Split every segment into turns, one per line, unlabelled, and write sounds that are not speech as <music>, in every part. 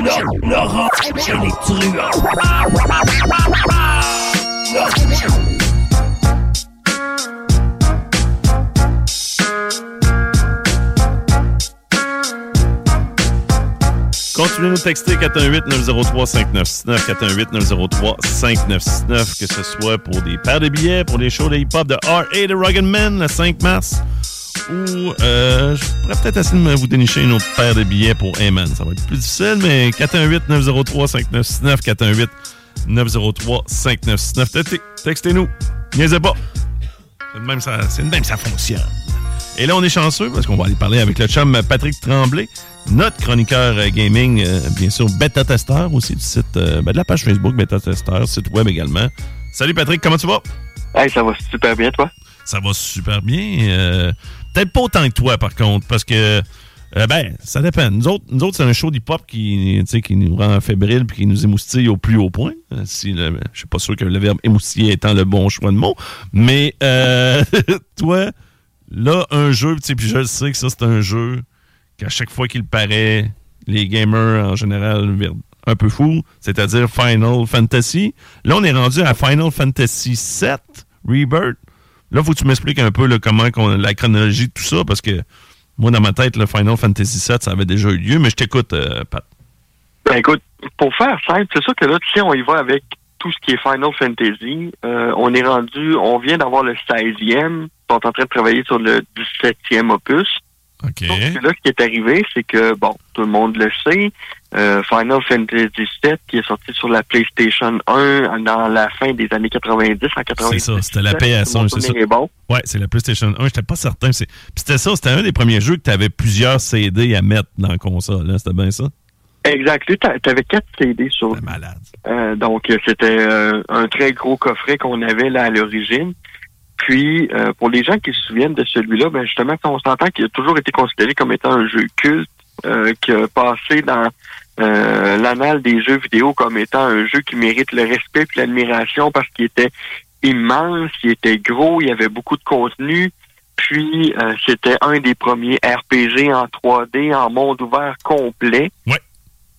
Laurent et les truands.
Continuez nous texter 418-903-5969, 418-903-5969, que ce soit pour des paires de billets, pour les shows de hip-hop de R.A. de Rugged Man le 5 mars, ou euh, je pourrais peut-être essayer de vous dénicher une autre paire de billets pour Amen. Ça va être plus difficile, mais 418-903-5969, 418-903-5969. Textez-nous. Niaisez pas. C'est de même ça, c'est même ça fonctionne. Et là, on est chanceux parce qu'on va aller parler avec le chum Patrick Tremblay, notre chroniqueur euh, gaming, euh, bien sûr, bêta testeur aussi du site, euh, ben, de la page Facebook bêta testeur, site web également. Salut Patrick, comment tu vas?
Hey, ça va super bien, toi?
Ça va super bien. Peut-être pas autant que toi, par contre, parce que, ben, ça dépend. Nous autres, nous autres c'est un show d'hip-hop qui, qui nous rend fébrile puis qui nous émoustille au plus haut point. Si je suis pas sûr que le verbe émoustiller étant le bon choix de mots. Mais, <laughs> toi Là, un jeu, puis je le sais que ça, c'est un jeu qu'à chaque fois qu'il paraît, les gamers en général un peu fous, c'est-à-dire Final Fantasy. Là, on est rendu à Final Fantasy VII Rebirth. Là, faut que tu m'expliques un peu comment la chronologie de tout ça, parce que moi, dans ma tête, le Final Fantasy VII, ça avait déjà eu lieu, mais je t'écoute, euh, Pat.
Ben écoute, pour faire simple, c'est sûr que là, tu sais, on y va avec tout ce qui est Final Fantasy. Euh, on est rendu, on vient d'avoir le 16e, on est en train de travailler sur le 17e opus.
OK.
Donc là, ce qui est arrivé, c'est que, bon, tout le monde le sait, euh, Final Fantasy VII, qui est sorti sur la PlayStation 1 dans la fin des années 90, en 90.
C'est ça, c'était la PS1, c'est ça.
Bon.
Ouais, c'est la PlayStation 1, j'étais pas certain. Puis c'était ça, c'était un des premiers jeux que tu avais plusieurs CD à mettre dans la console, là, c'était bien ça?
Exact. Tu avais quatre CD sur.
malade.
Euh, donc, c'était euh, un très gros coffret qu'on avait là à l'origine. Puis, euh, pour les gens qui se souviennent de celui-là, ben justement, on s'entend qu'il a toujours été considéré comme étant un jeu culte, qui a passé dans l'annale des jeux vidéo comme étant un jeu qui mérite le respect et l'admiration parce qu'il était immense, il était gros, il y avait beaucoup de contenu. Puis, c'était un des premiers RPG en 3D, en monde ouvert complet.
Ouais.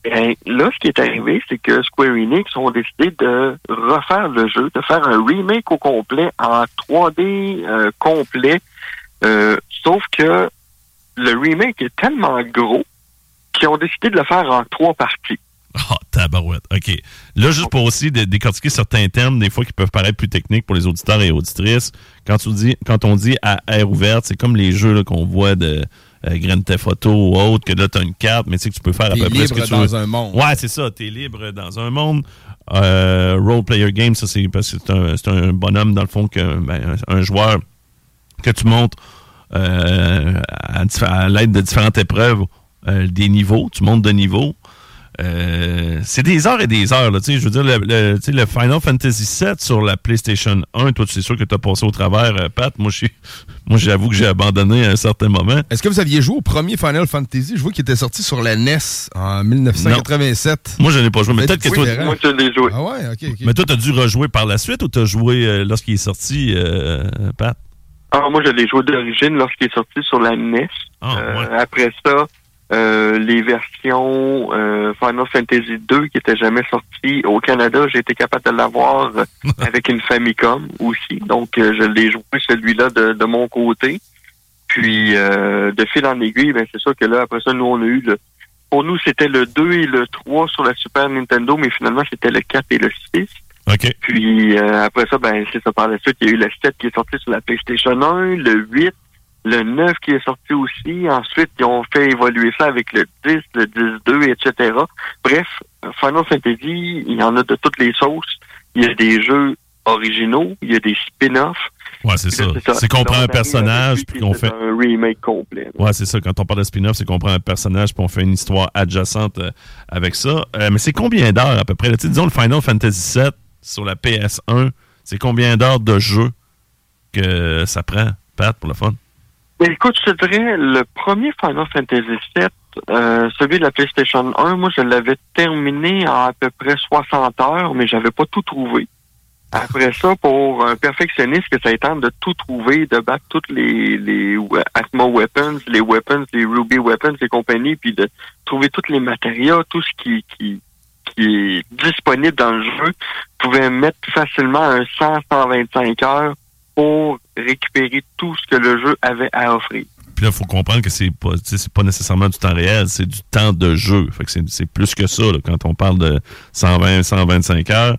Ben, là, ce qui est arrivé, c'est que Square Enix ont décidé de refaire le jeu, de faire un remake au complet en 3D euh, complet. Euh, sauf que le remake est tellement gros qu'ils ont décidé de le faire en trois parties.
Ah, oh, tabarouette. OK. Là, juste pour aussi décortiquer certains termes, des fois qui peuvent paraître plus techniques pour les auditeurs et auditrices, quand, tu dis, quand on dit à air ouverte, c'est comme les jeux qu'on voit de euh, Grand Theft Auto ou autre, que là, tu as une carte, mais tu sais que tu peux faire à peu près ce que tu
dans dans un monde.
Ouais, c'est ça. Tu es libre dans un monde. Euh, role player game, ça, c'est parce que c'est un, un, bonhomme, dans le fond, que ben, un joueur que tu montes euh, à, l'aide de différentes épreuves euh, des niveaux. Tu montes de niveau. Euh, c'est des heures et des heures. Là, je veux dire, le, le, Final Fantasy VII sur la PlayStation 1, toi, tu sais sûr que tu as passé au travers, euh, Pat? Moi, <laughs> moi, j'avoue que j'ai abandonné à un certain moment.
Est-ce que vous aviez joué au premier Final Fantasy? Je vois qu'il était sorti sur la NES en 1987.
Moi, je n'ai pas joué. Mais peut-être que toi.
Moi, je l'ai joué.
Ah ouais, ok, ok.
Mais toi, tu as dû rejouer par la suite ou tu as joué euh, lorsqu'il est sorti, Pat?
Ah, moi, je l'ai joué d'origine lorsqu'il est sorti sur la NES.
Ah, ouais.
Après ça, euh, les versions euh, Final Fantasy 2 qui étaient jamais sorties au Canada, j'ai été capable de l'avoir <laughs> avec une Famicom aussi. Donc, euh, je l'ai joué celui-là de, de, mon côté. Puis, de fil en aiguille, ben, c'est sûr que là, après ça, nous, on a eu le... Pour nous, c'était le 2 et le 3 sur la Super Nintendo, mais finalement, c'était le 4 et le 6.
OK.
Puis, après ça, ben, c'est ça par la suite. Il y a eu le 7 qui est sorti sur la PlayStation 1, le 8, le 9 qui est sorti aussi. Ensuite, ils ont fait évoluer ça avec le 10, le 10-2, etc. Bref, Final Fantasy, il y en a de toutes les sauces. Il y a des jeux originaux, il y a des spin-offs.
Ouais, c'est ça. C'est qu'on prend un personnage puis qu'on fait
un remake complet.
Ouais, c'est ça. Quand on parle de spin-off, c'est qu'on prend un personnage puis on fait une histoire adjacente euh, avec ça. Euh, mais c'est combien d'heures à peu près? disons le Final Fantasy VII sur la PS1, c'est combien d'heures de jeu que ça prend, Pat, pour le fun?
Écoute, je te dirais, le premier Final Fantasy VII, euh, celui de la PlayStation 1, moi, je l'avais terminé en à peu près 60 heures, mais j'avais pas tout trouvé. Après ça, pour un perfectionniste que ça tente de tout trouver, de battre toutes les, les Atmo Weapons, les Weapons, les Ruby Weapons et compagnie, puis de trouver tous les matériaux, tout ce qui, qui, qui est disponible dans le jeu, pouvait mettre facilement un 100-125 heures pour récupérer tout ce que le jeu avait à offrir.
Puis là, il faut comprendre que c'est pas, c'est pas nécessairement du temps réel, c'est du temps de jeu. Fait que c'est, plus que ça, quand on parle de 120, 125 heures.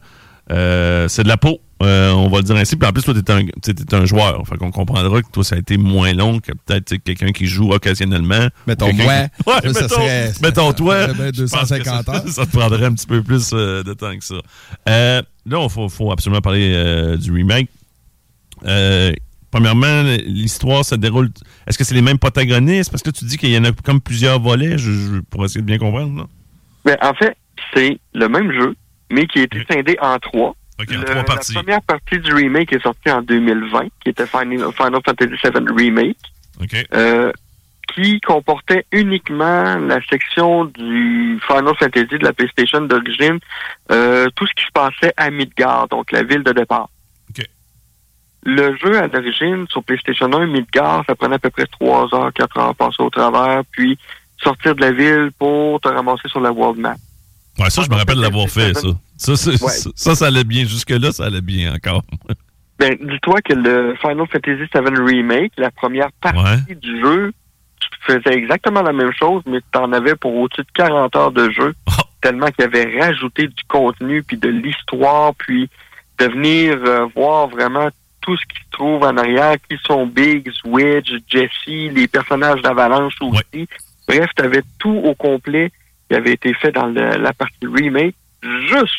Euh, c'est de la peau. Euh, on va le dire ainsi. Puis en plus, toi, tu un, un joueur. Fait qu'on comprendra que toi, ça a été moins long que peut-être quelqu'un qui joue occasionnellement.
Mettons moi. <laughs>
Ouais, mettons, ça serait, mettons toi.
250
ans. Ça, te prendrait un petit peu plus euh, de temps que ça. là, il faut, faut, absolument parler du remake. Premièrement, l'histoire se déroule. Est-ce que c'est les mêmes protagonistes? Parce que tu dis qu'il y en a comme plusieurs volets, je, pour essayer de bien comprendre.
Mais en fait, c'est le même jeu, mais qui est scindé en trois.
trois parties.
La première partie du remake est sortie en 2020, qui était Final, Fantasy VII Remake, euh, qui comportait uniquement la section du Final Fantasy de la PlayStation d'origine, euh, tout ce qui se passait à Midgard, donc la ville de départ. Le jeu à l'origine sur PlayStation 1, Midgard, ça prenait à peu près 3 heures, 4 heures passer au travers, puis sortir de la ville pour te ramasser sur la world map.
Ouais, ça, je me rappelle l'avoir fait, ça. Ça, ça, ça, allait bien. Jusque-là, ça allait bien encore. <laughs>
ben, dis-toi que le Final Fantasy VII Remake, la première partie du jeu, tu faisais exactement la même chose, mais tu en avais pour au-dessus de 40 heures de jeu, oh. tellement qu'il avait rajouté du contenu, puis de l'histoire, puis de venir euh, voir vraiment tout ce qui se trouve en arrière, qui sont Biggs, Wedge, Jesse, les personnages d'Avalanche aussi. Bref, tu avais tout au complet qui avait été fait dans la partie remake, juste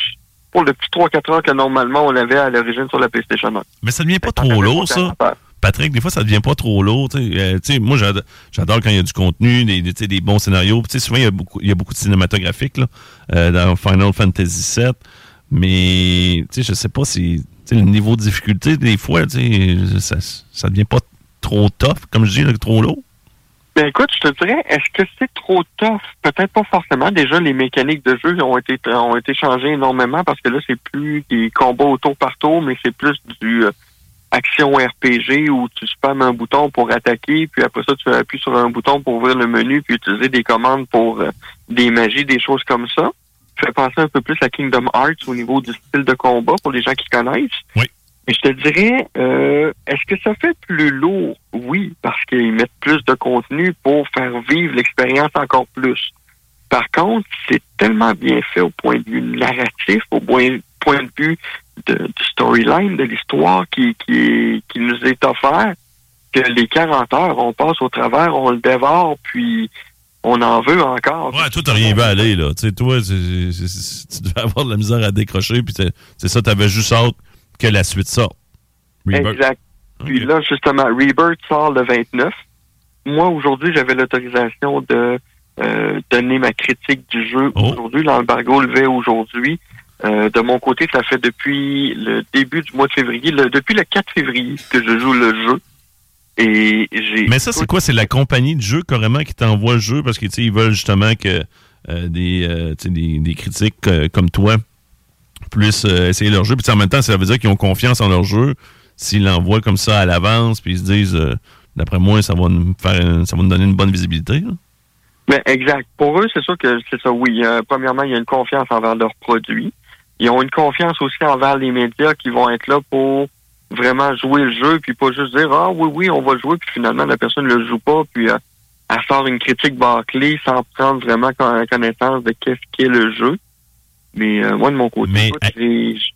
pour le petit 3-4 heures que normalement on avait à l'origine sur la PlayStation 1.
Mais ça devient pas trop lourd, ça? Patrick, des fois, ça devient pas trop lourd. Euh, moi, j'adore quand il y a du contenu, des, des bons scénarios. souvent, il y, a beaucoup, il y a beaucoup de cinématographique là, euh, dans Final Fantasy VII. Mais je sais pas si le niveau de difficulté, des fois, ça, ça devient pas trop tough, comme je dis, trop lourd.
Ben écoute, je te dirais, est-ce que c'est trop tough? Peut-être pas forcément. Déjà, les mécaniques de jeu ont été ont été changées énormément parce que là, c'est plus des combats au tour par tour, mais c'est plus du euh, action RPG où tu spammes un bouton pour attaquer, puis après ça, tu appuies sur un bouton pour ouvrir le menu, puis utiliser des commandes pour euh, des magies, des choses comme ça. Fait penser un peu plus à Kingdom Hearts au niveau du style de combat pour les gens qui connaissent.
Oui.
Mais je te dirais, euh, est-ce que ça fait plus lourd? Oui, parce qu'ils mettent plus de contenu pour faire vivre l'expérience encore plus. Par contre, c'est tellement bien fait au point de vue narratif, au point, point de vue de, du storyline, de l'histoire qui, qui, qui nous est offert, que les 40 heures, on passe au travers, on le dévore, puis on en veut encore.
Ouais, toi, t'as rien vu aller, là. Tu sais, toi, tu devais avoir de la misère à décrocher, puis c'est ça, t'avais juste hâte que la suite sort.
Exact. Puis là, justement, Rebirth sort le 29. Moi, aujourd'hui, j'avais l'autorisation de euh, donner ma critique du jeu oh. aujourd'hui. L'embargo levé aujourd'hui. Euh, de mon côté, ça fait depuis le début du mois de février, depuis le 4 février que je joue le jeu. Et j'ai.
Mais ça, c'est quoi? C'est la compagnie de jeu carrément qui t'envoie le jeu? Parce qu'ils veulent justement que euh, des, des, des, critiques comme toi plus euh, essayer leur jeu. Puis en même temps, ça veut dire qu'ils ont confiance en leur jeu. S'ils l'envoient comme ça à l'avance, puis ils se disent, euh, d'après moi, ça va nous faire, ça va nous donner une bonne visibilité.
Mais exact. Pour eux, c'est sûr que c'est ça. Oui, premièrement, il y a une confiance envers leurs produits. Ils ont une confiance aussi envers les médias qui vont être là pour vraiment jouer le jeu, puis pas juste dire ah oui oui on va jouer, puis finalement la personne ne le joue pas, puis euh, elle sort une critique bâclée sans prendre vraiment connaissance de qu'est-ce qu'est le jeu. Mais euh, moi, de mon côté,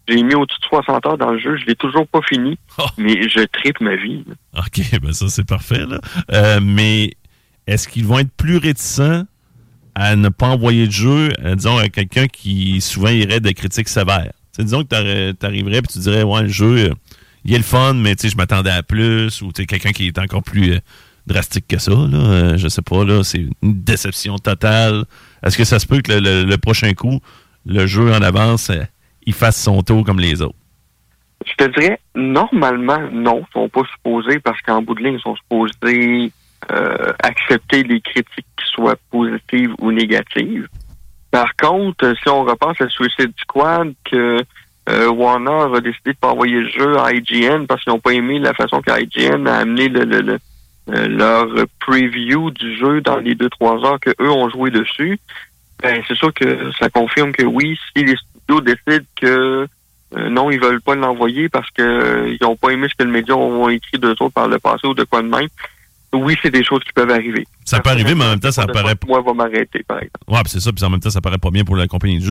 j'ai mis au-dessus de 60 heures dans le jeu. Je l'ai toujours pas fini, oh. mais je tripe ma vie.
OK, <laughs> ben ça, c'est parfait. Là. Euh, mais est-ce qu'ils vont être plus réticents à ne pas envoyer de jeu, euh, disons, à quelqu'un qui souvent irait des critiques sévères? disons que tu arriverais et tu dirais, ouais, le jeu, il est le fun, mais je m'attendais à plus, ou quelqu'un qui est encore plus drastique que ça, là, je sais pas, là, c'est une déception totale. Est-ce que ça se peut que le prochain coup, le jeu en avance, euh, il fasse son tour comme les autres?
Je te dirais, normalement, non. Ils sont pas supposés, parce qu'en bout de ligne, ils sont supposés euh, accepter les critiques qui soient positives ou négatives. Par contre, si on repasse à Suicide Squad, que euh, Warner a décidé de pas envoyer le jeu à IGN parce qu'ils n'ont pas aimé la façon qu'IGN a amené le, le, le euh, leur preview du jeu dans les deux trois heures que eux ont joué dessus. Ben c'est sûr que ça confirme que oui, si les studios décident que euh, non, ils veulent pas l'envoyer parce que ils ont pas aimé ce que le média ont écrit d'eux autres par le passé ou de quoi de même. Oui, c'est des choses qui peuvent arriver.
Ça peut arriver, mais en même temps, ça paraît.
Moi, va m'arrêter, par exemple.
Ouais, c'est ça, puis en même temps, ça paraît pas bien pour la compagnie du jeu.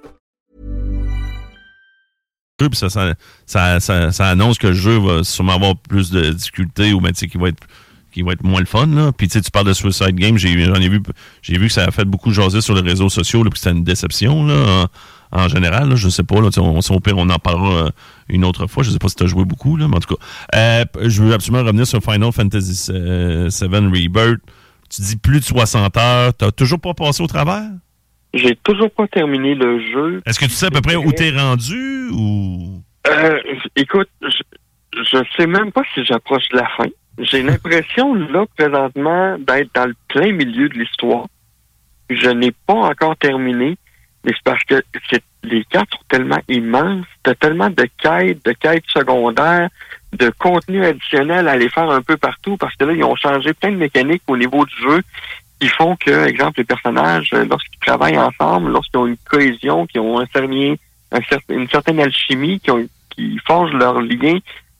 Puis ça, ça, ça, annonce que le jeu va sûrement avoir plus de difficultés ou ben, tu qu'il va être va être moins le fun là. Puis tu tu parles de Suicide Game, j'en ai vu j'ai vu que ça a fait beaucoup jaser sur les réseaux sociaux là, puis c'était une déception là en, général, là, je sais pas tu on, en parlera euh, une autre fois, je sais pas si tu as joué beaucoup là, mais en tout cas, euh, je veux absolument revenir sur Final Fantasy euh, 7 Rebirth. Tu dis plus de 60 heures, t'as toujours pas passé au travers?
J'ai toujours pas terminé le jeu.
Est-ce que tu sais à peu près où t'es rendu ou?
Euh, écoute, je, je sais même pas si j'approche de la fin. J'ai l'impression, là, présentement, d'être dans le plein milieu de l'histoire. Je n'ai pas encore terminé, mais c'est parce que les cartes sont tellement immenses, t'as tellement de quêtes, de quêtes secondaires, de contenu additionnel à aller faire un peu partout, parce que là, ils ont changé plein de mécaniques au niveau du jeu qui font que, exemple, les personnages, euh, lorsqu'ils travaillent ensemble, lorsqu'ils ont une cohésion, qui ont un certain, un une certaine alchimie, qui forgent leurs liens,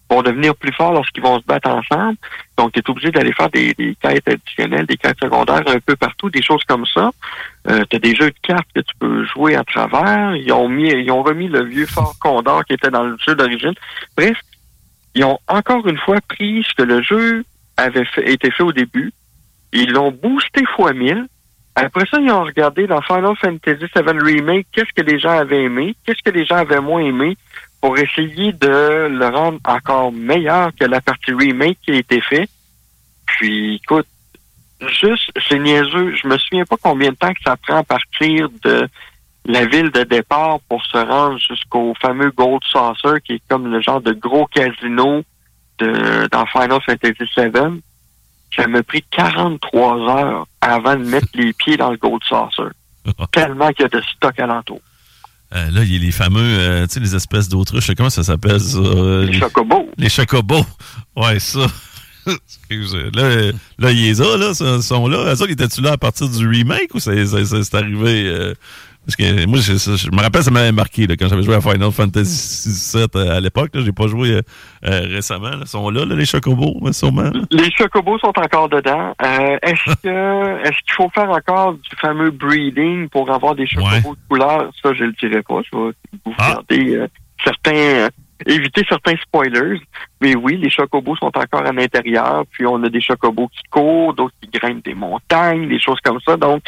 vont devenir plus forts lorsqu'ils vont se battre ensemble. Donc, tu es obligé d'aller faire des, des quêtes additionnelles, des quêtes secondaires un peu partout, des choses comme ça. Euh, tu as des jeux de cartes que tu peux jouer à travers. Ils ont mis, ils ont remis le vieux Fort Condor qui était dans le jeu d'origine. Bref, ils ont encore une fois pris ce que le jeu avait fait, été fait au début. Ils l'ont boosté fois 1000. Après ça, ils ont regardé dans Final Fantasy VII Remake qu'est-ce que les gens avaient aimé, qu'est-ce que les gens avaient moins aimé pour essayer de le rendre encore meilleur que la partie remake qui a été faite. Puis, écoute, juste, c'est niaiseux. Je me souviens pas combien de temps que ça prend à partir de la ville de départ pour se rendre jusqu'au fameux Gold Saucer, qui est comme le genre de gros casino de, dans Final Fantasy VII. Ça m'a pris 43 heures avant de mettre les pieds dans le Gold Saucer. <laughs> Tellement qu'il y a de stock alentour.
Euh, là, il y a les fameux, euh, tu sais, les espèces d'autruches, comment ça s'appelle ça? euh,
Les chocobos.
Les chocobos. Ouais, ça. <laughs> Excuse, là, là, ils les ont, là, ils sont là. Ça, étaient-tu là à partir du remake ou c'est, arrivé? Parce que moi, je, je- je me rappelle, ça m'avait marqué là, quand j'avais joué à Final Fantasy VII euh, à l'époque. J'ai pas joué euh, euh, récemment. Ils sont là, là, les chocobos, sûrement. là.
Les chocobos sont encore dedans. Euh, est-ce <laughs> que est-ce qu'il faut faire encore du fameux breeding pour avoir des chocobos de couleur? Ça, je le dirais pas. Je vais vous
Ah.
garder certains éviter certains spoilers. Mais oui, les chocobos sont encore à l'intérieur. Puis on a des chocobos qui courent, d'autres qui grimpent des montagnes, des choses comme ça. Donc,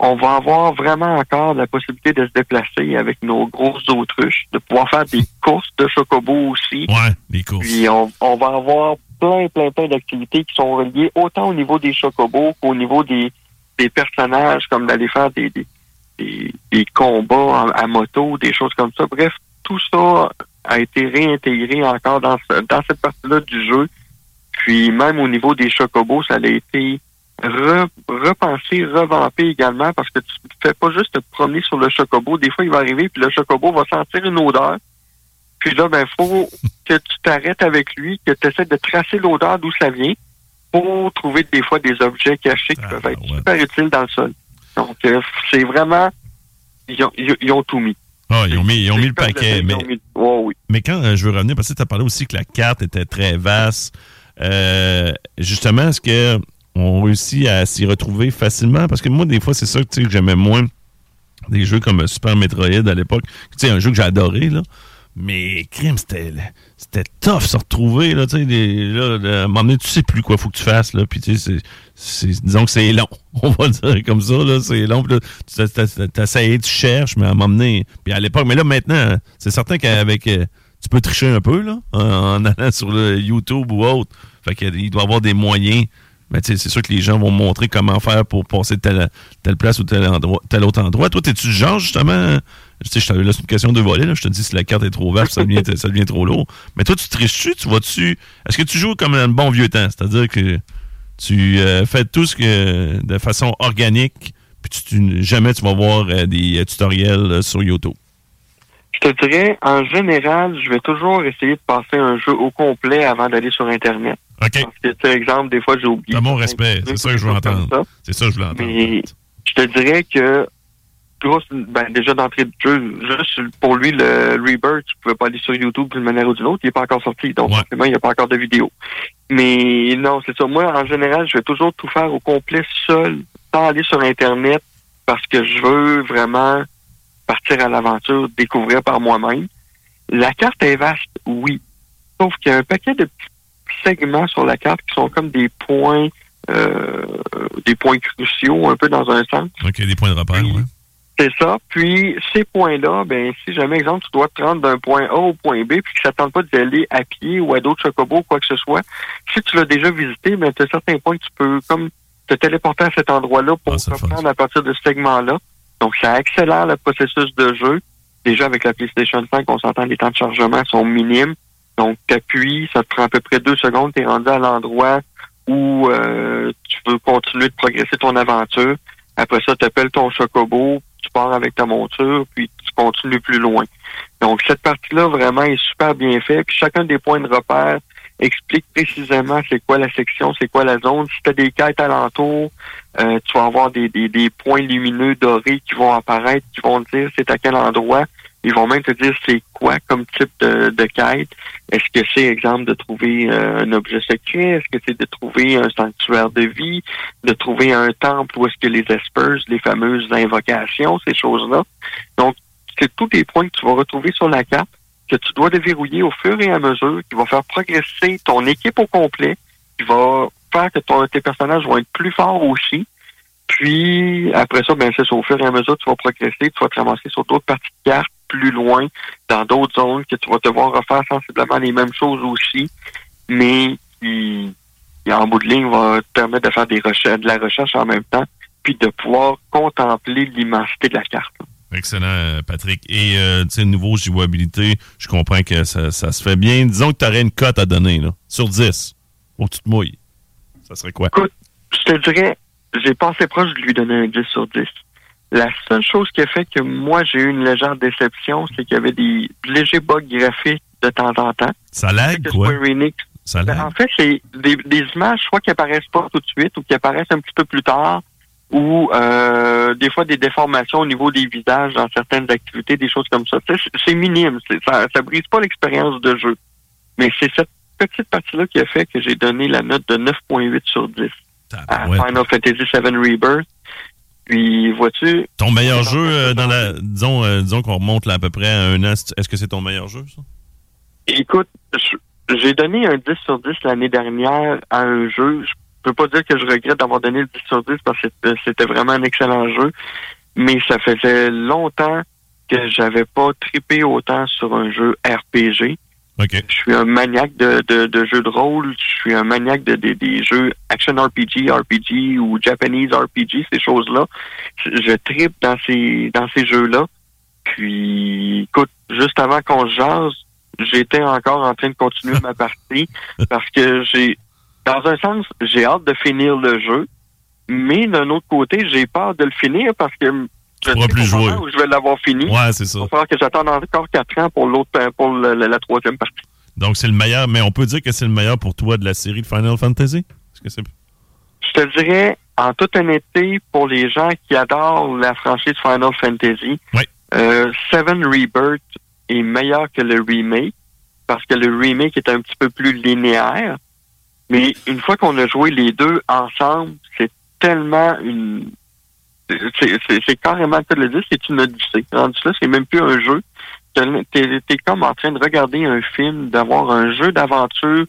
on va avoir vraiment encore la possibilité de se déplacer avec nos grosses autruches, de pouvoir faire des <laughs> courses de chocobos aussi.
Ouais, les courses.
Puis on, on va avoir plein, plein, plein d'activités qui sont reliées autant au niveau des chocobos qu'au niveau des, des personnages, comme d'aller faire des, des, des, des combats à moto, des choses comme ça. Bref, tout ça a été réintégré encore dans, ce- dans cette partie-là du jeu. Puis même au niveau des chocobos, ça a été re- repensé, revampé également parce que tu ne fais pas juste te promener sur le chocobo. Des fois, il va arriver puis le chocobo va sentir une odeur. Puis là, ben, faut que tu t'arrêtes avec lui, que tu essaies de tracer l'odeur d'où ça vient pour trouver des fois des objets cachés qui peuvent être super utiles dans le sol. Donc, euh, c'est vraiment... Ils ont, ils- ils ont tout mis.
Ah, ils ont mis, ils ont mis le paquet. Mais,
mis- oui.
mais quand euh, je veux revenir, parce que tu as parlé aussi que la carte était très vaste, euh, justement, est-ce que on réussit à s'y retrouver facilement? Parce que moi, des fois, c'est ça sais, que j'aimais moins des jeux comme Super Metroid à l'époque. Tu un jeu que j'ai adoré, là. Mais crime, c'était c'était tough se retrouver là, tu sais, à un tu sais plus quoi faut que tu fasses là, disons que c'est long, <laughs> on va dire comme ça là, c'est long, puis là, tu tu cherches, mais à un puis à l'époque, mais là maintenant, c'est certain qu'avec euh, tu peux tricher un peu là, en, en allant sur le YouTube ou autre, fait qu'il doit y avoir des moyens. Tu sais, c'est sûr que les gens vont montrer comment faire pour passer telle, telle place ou tel, endroit, tel autre endroit. Toi, t'es-tu genre, justement, tu sais, je t'avais là, c'est une question de voler, là. Je te dis si la carte est trop vaste, ça devient, <laughs> ça devient trop lourd. Mais toi, tu triches-tu? Tu vas-tu. Est-ce que tu joues comme le bon vieux temps? C'est-à-dire que tu euh, fais tout ce que de façon organique, puis tu, tu- jamais tu vas voir euh, des euh, tutoriels euh, sur YouTube.
Je te dirais, en général, je vais toujours essayer de passer un jeu au complet avant d'aller sur Internet.
OK.
Parce que, tu exemple, des fois, j'ai oublié.
T'as mon respect. C'est ça que je veux entendre. C'est ça que je veux entendre.
Mais je te dirais que grosse, ben, déjà d'entrée de jeu, juste pour lui, le Rebirth, tu pouvais pas aller sur YouTube d'une manière ou d'une autre, il est pas encore sorti, donc
Ouais.
il n'y a pas encore de vidéo. Mais non, c'est ça. Moi, en général, je vais toujours tout faire au complet seul, sans aller sur Internet, parce que je veux vraiment partir à l'aventure, découvrir par moi-même. La carte est vaste, oui. Sauf qu'il y a un paquet de petits segments sur la carte qui sont comme des points, euh, des points cruciaux, un peu dans un sens.
OK, des points de repère,
Oui. C'est ça. Puis ces points-là, ben si jamais, exemple, tu dois te rendre d'un point A au point B, puis que ça ne tente pas d'y aller à pied ou à d'autres chocobos ou quoi que ce soit, si tu l'as déjà visité, ben tu as certains points que tu peux comme te téléporter à cet endroit-là pour
Ah,
reprendre à partir de ce segment-là. Donc ça accélère le processus de jeu. Déjà avec la PlayStation 5, on s'entend les temps de chargement sont minimes. Donc appuies, ça te prend à peu près deux secondes, tu es rendu à l'endroit où euh, tu veux continuer de progresser ton aventure. Après ça, tu appelles ton chocobo, tu pars avec ta monture, puis tu continues plus loin. Donc, cette partie-là, vraiment, est super bien faite. Puis chacun des points de repère explique précisément c'est quoi la section, c'est quoi la zone. Si tu as des quêtes alentour, euh, tu vas avoir des, des, des points lumineux dorés qui vont apparaître, qui vont te dire c'est à quel endroit. Ils vont même te dire c'est quoi comme type de, de quête. Est-ce que c'est, exemple, de trouver euh, un objet secret? Est-ce que c'est de trouver un sanctuaire de vie? De trouver un temple où est-ce que les espers, les fameuses invocations, ces choses-là? Donc, c'est tous des points que tu vas retrouver sur la carte que tu dois déverrouiller au fur et à mesure, qui va faire progresser ton équipe au complet, qui va faire que ton, tes personnages vont être plus forts aussi. Puis, après ça, ben, c'est au fur et à mesure, tu vas progresser, tu vas te ramasser sur d'autres parties de carte plus loin, dans d'autres zones, que tu vas devoir refaire sensiblement les mêmes choses aussi, mais qui, qui, en bout de ligne, va te permettre de faire des recherches, de la recherche en même temps, puis de pouvoir contempler l'immensité de la carte.
Excellent, euh, Patrick. Et, euh, tu sais, niveau jouabilité, je comprends que ça, ça se fait bien. Disons que tu aurais une cote à donner, là, sur 10, pour que tu te mouilles. Ça serait quoi?
Écoute, je te dirais, j'ai passé proche de lui donner un 10 sur 10. La seule chose qui a fait que moi, j'ai eu une légère déception, c'est qu'il y avait des légers bugs graphiques de temps en temps.
Ça lag, quoi? Ça
ben, en fait, c'est des, des images, soit qui apparaissent pas tout de suite ou qui apparaissent un petit peu plus tard, ou euh, des fois des déformations au niveau des visages dans certaines activités, des choses comme ça. C'est minime, ça, ça brise pas l'expérience de jeu. Mais c'est cette petite partie-là qui a fait que j'ai donné la note de 9.8 sur 10 à. Final Fantasy VII Rebirth. Puis, vois-tu,
Ton meilleur jeu, euh, dans la. Disons, euh, disons qu'on remonte là, à peu près à un an. Est-ce que c'est ton meilleur jeu, ça?
écoute, j'ai donné un 10 sur 10 l'année dernière à un jeu. Je peux pas dire que je regrette d'avoir donné le 10 sur 10 parce que c'était- vraiment un excellent jeu. Mais ça faisait longtemps que j'avais pas trippé autant sur un jeu RPG.
OK.
Je suis un maniaque de, de, de jeux de rôle. Je suis un maniaque de, de- des jeux action RPG, RPG ou Japanese RPG, ces choses-là. Je, je trippe dans ces dans ces jeux-là. Puis, écoute, juste avant qu'on se jase, j'étais encore en train de continuer ma partie <laughs> parce que j'ai, dans un sens, j'ai hâte de finir le jeu, mais d'un autre côté, j'ai peur de le finir parce que
pourras plus jouer.
où je vais l'avoir fini.
Ouais, c'est ça.
Il va falloir que j'attende encore quatre ans pour l'autre, pour le- la, la troisième partie.
Donc, c'est le meilleur, mais on peut dire que c'est le meilleur pour toi de la série de Final Fantasy? Est-ce que c'est.
Je te dirais, en toute honnêteté, pour les gens qui adorent la franchise Final Fantasy,
Oui.
euh, Seven Rebirth est meilleur que le remake parce que le remake est un petit peu plus linéaire. Mais une fois qu'on a joué les deux ensemble, c'est tellement une... c'est- carrément, tu le dis, c'est une odyssée. Rendu là, c'est même plus un jeu. t'es es comme en train de regarder un film, d'avoir un jeu d'aventure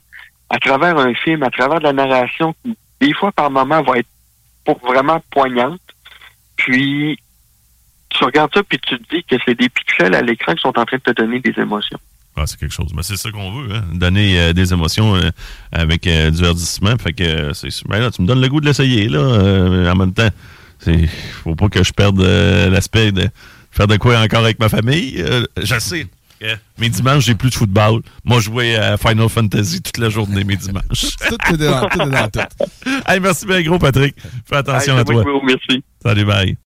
à travers un film, à travers de la narration qui, des fois, par moment, va être pour vraiment poignante. Puis, tu regardes ça, puis tu te dis que c'est des pixels à l'écran qui sont en train de te donner des émotions.
Ah, c'est quelque chose. Mais c'est ça qu'on veut, hein? donner euh, des émotions euh, avec euh, du verdissement. Fait que c'est ben là, tu me donnes le goût de l'essayer là. en même temps, c'est faut pas que je perde l'aspect de faire de quoi encore avec ma famille. je sais. Mes dimanches, j'ai plus de football. Moi, je jouais à Final Fantasy toute la journée, mes dimanches. <laughs>
tout est dans tout. Est dans tout.
Hey, merci bien gros, Patrick. Fais attention à toi.
merci.
Salut, bye.